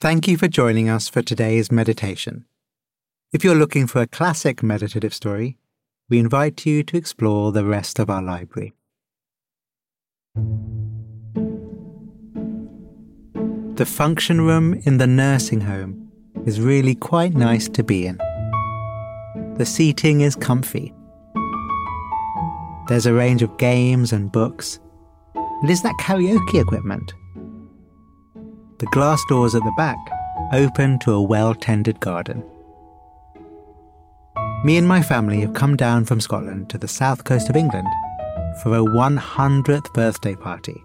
Thank you for joining us for today's meditation. If you're looking for a classic meditative story, we invite you to explore the rest of our library. The function room in the nursing home is really quite nice to be in. The seating is comfy. There's a range of games and books. And is that karaoke equipment? The glass doors at the back open to a well tended garden. Me and my family have come down from Scotland to the south coast of England for a 100th birthday party.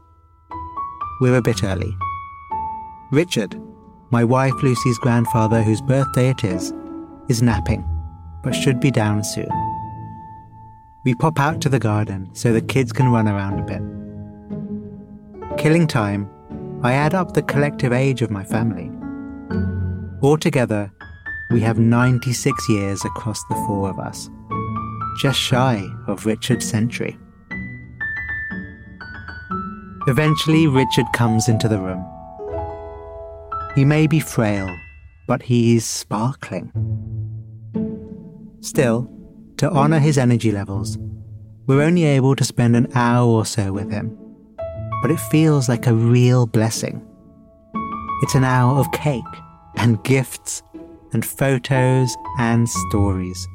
We're a bit early. Richard, my wife Lucy's grandfather, whose birthday it is, is napping, but should be down soon. We pop out to the garden so the kids can run around a bit. Killing time, I add up the collective age of my family. Altogether, we have 96 years across the four of us, just shy of Richard's century. Eventually, Richard comes into the room. He may be frail, but he's sparkling. Still, to honour his energy levels, we're only able to spend an hour or so with him, but it feels like a real blessing. It's an hour of cake and gifts and photos and stories.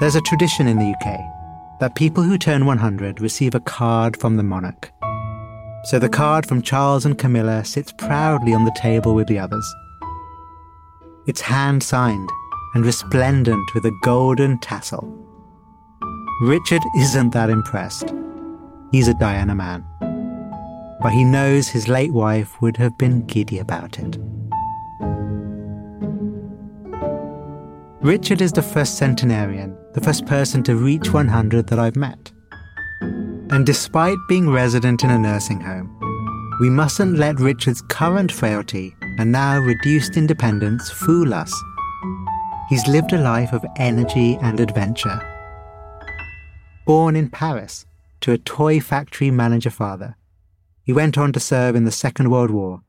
There's a tradition in the UK that people who turn 100 receive a card from the monarch. So the card from Charles and Camilla sits proudly on the table with the others. It's hand signed and resplendent with a golden tassel. Richard isn't that impressed. He's a Diana man. But he knows his late wife would have been giddy about it. Richard is the first centenarian, the first person to reach 100 that I've met. And despite being resident in a nursing home, we mustn't let Richard's current frailty and now reduced independence fool us. He's lived a life of energy and adventure. Born in Paris to a toy factory manager father, he went on to serve in the Second World War,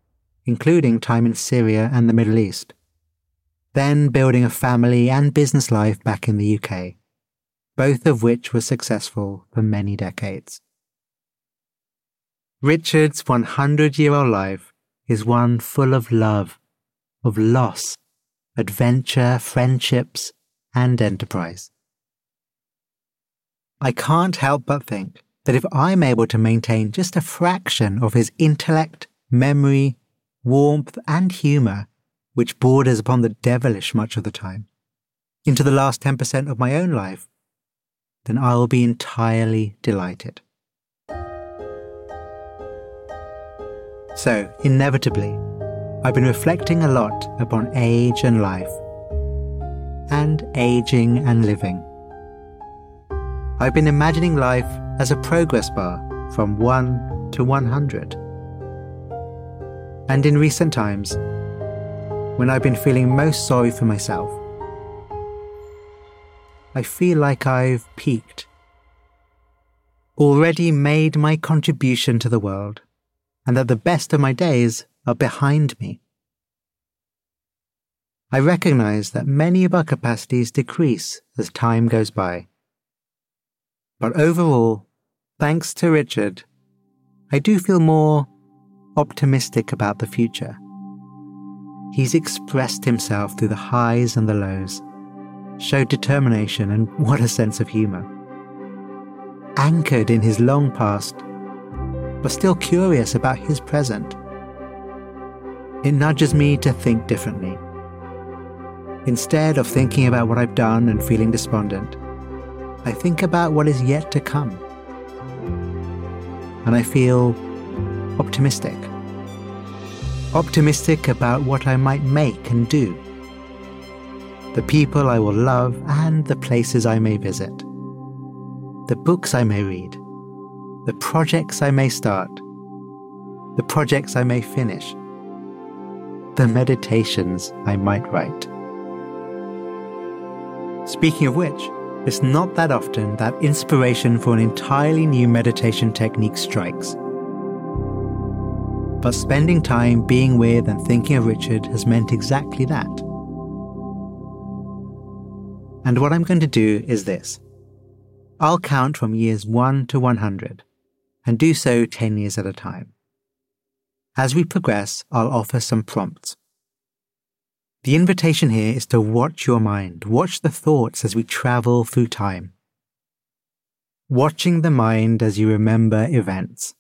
including time in Syria and the Middle East then building a family and business life back in the UK, both of which were successful for many decades. Richard's 100 year old life is one full of love, of loss, adventure, friendships, and enterprise. I can't help but think that if I'm able to maintain just a fraction of his intellect, memory, warmth, and humour which borders upon the devilish much of the time, into the last 10% of my own life, then I'll be entirely delighted. So, inevitably, I've been reflecting a lot upon age and life, and aging and living. I've been imagining life as a progress bar from 1 to 100. And in recent times, when I've been feeling most sorry for myself. I feel like I've peaked. Already made my contribution to the world, and that the best of my days are behind me. I recognize that many of our capacities decrease as time goes by. But overall, thanks to Richard, I do feel more optimistic about the future. He's expressed himself through the highs and the lows, showed determination and what a sense of humour. Anchored in his long past, but still curious about his present. It nudges me to think differently. Instead of thinking about what I've done and feeling despondent, I think about what is yet to come. And I feel optimistic. Optimistic about what I might make and do, the people I will love, and the places I may visit, the books I may read, the projects I may start, the projects I may finish, the meditations I might write. Speaking of which, it's not that often that inspiration for an entirely new meditation technique strikes. But spending time being with and thinking of Richard has meant exactly that. And what I'm going to do is this I'll count from years 1 to 100 and do so 10 years at a time. As we progress, I'll offer some prompts. The invitation here is to watch your mind, watch the thoughts as we travel through time. Watching the mind as you remember events.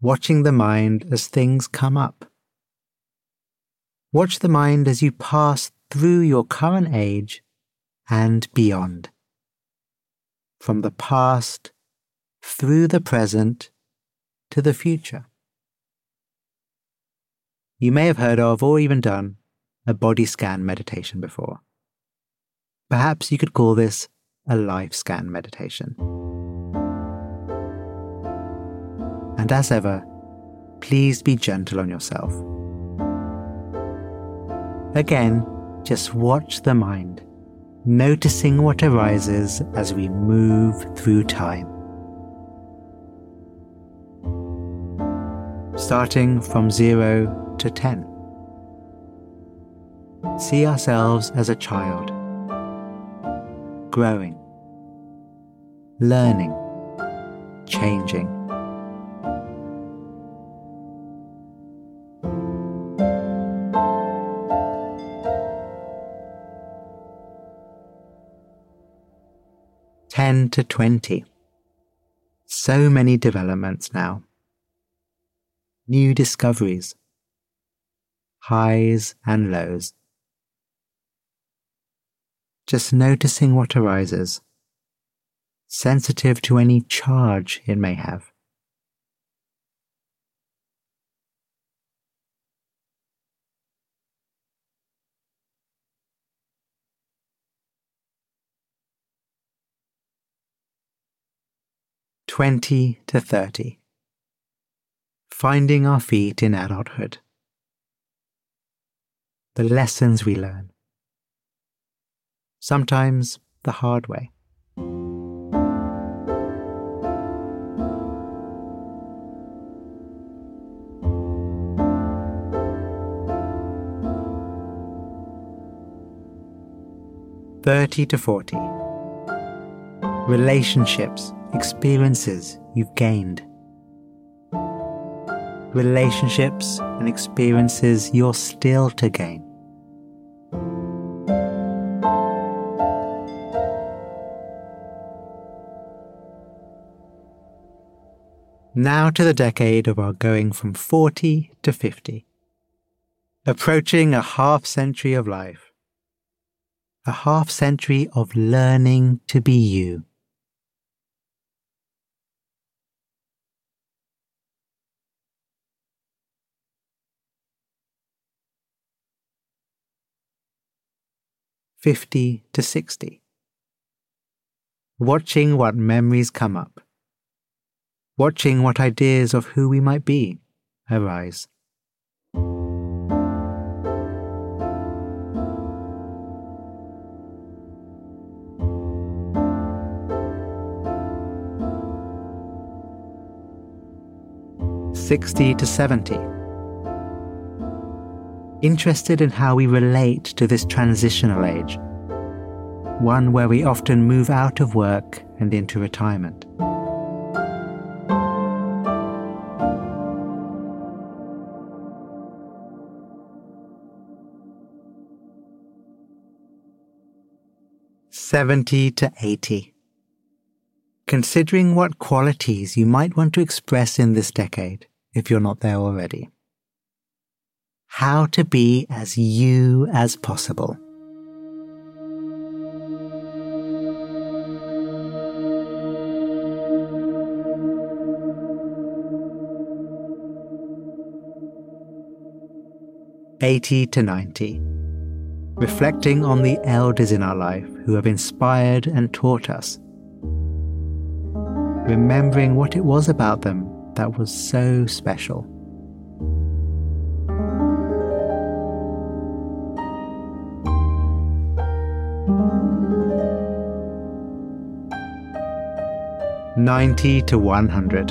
Watching the mind as things come up. Watch the mind as you pass through your current age and beyond. From the past, through the present, to the future. You may have heard of or even done a body scan meditation before. Perhaps you could call this a life scan meditation. And as ever, please be gentle on yourself. Again, just watch the mind, noticing what arises as we move through time. Starting from zero to ten. See ourselves as a child, growing, learning, changing. Ten to twenty. So many developments now. New discoveries highs and lows. Just noticing what arises, sensitive to any charge it may have. Twenty to thirty. Finding our feet in adulthood the lessons we learn. Sometimes the hard way. Thirty to forty. Relationships, experiences you've gained. Relationships and experiences you're still to gain. Now to the decade of our going from 40 to 50. Approaching a half century of life. A half century of learning to be you. Fifty to sixty. Watching what memories come up watching what ideas of who we might be arise. Sixty to seventy. Interested in how we relate to this transitional age, one where we often move out of work and into retirement. 70 to 80. Considering what qualities you might want to express in this decade, if you're not there already. How to be as you as possible. Eighty to ninety reflecting on the elders in our life who have inspired and taught us, remembering what it was about them that was so special. Ninety to one hundred.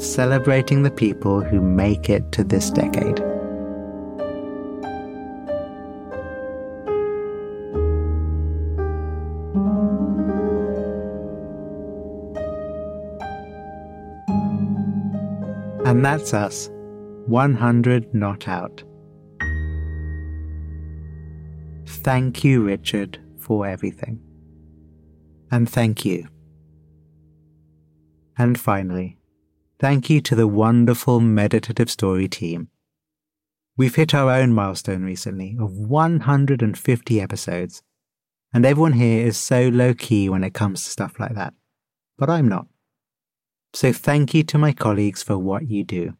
celebrating the people who make it to this decade. And that's us, 100 not out. Thank you, Richard, for everything. And thank you. And finally, thank you to the wonderful Meditative Story team. We've hit our own milestone recently of 150 episodes, and everyone here is so low key when it comes to stuff like that. But I'm not. So thank you to my colleagues for what you do.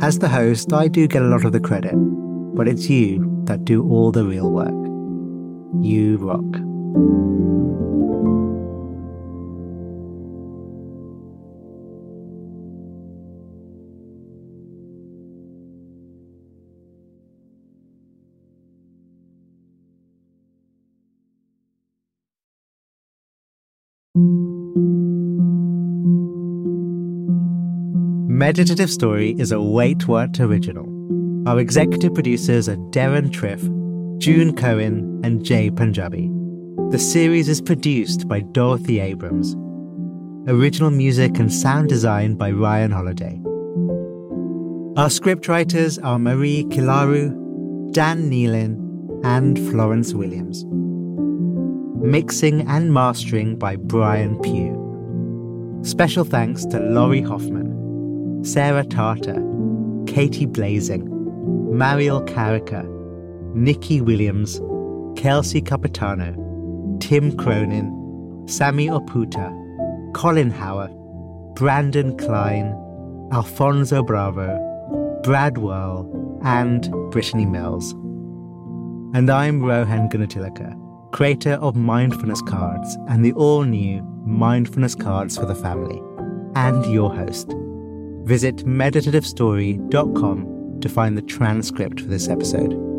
As the host, I do get a lot of the credit, but it's you that do all the real work. You rock. Meditative Story is a Wait What original. Our executive producers are Deron Triff, June Cohen, and Jay Punjabi. The series is produced by Dorothy Abrams. Original music and sound design by Ryan Holladay. Our scriptwriters are Marie Kilaru, Dan Nealon, and Florence Williams. Mixing and mastering by Brian Pugh. Special thanks to Laurie Hoffman. Sarah Tarter, Katie Blazing, Mariel Carica, Nikki Williams, Kelsey Capitano, Tim Cronin, Sammy Oputa, Colin Howard, Brandon Klein, Alfonso Bravo, Brad Whirl, and Brittany Mills. And I'm Rohan Gunatillake, creator of Mindfulness Cards and the all new Mindfulness Cards for the Family, and your host. Visit meditativestory.com to find the transcript for this episode.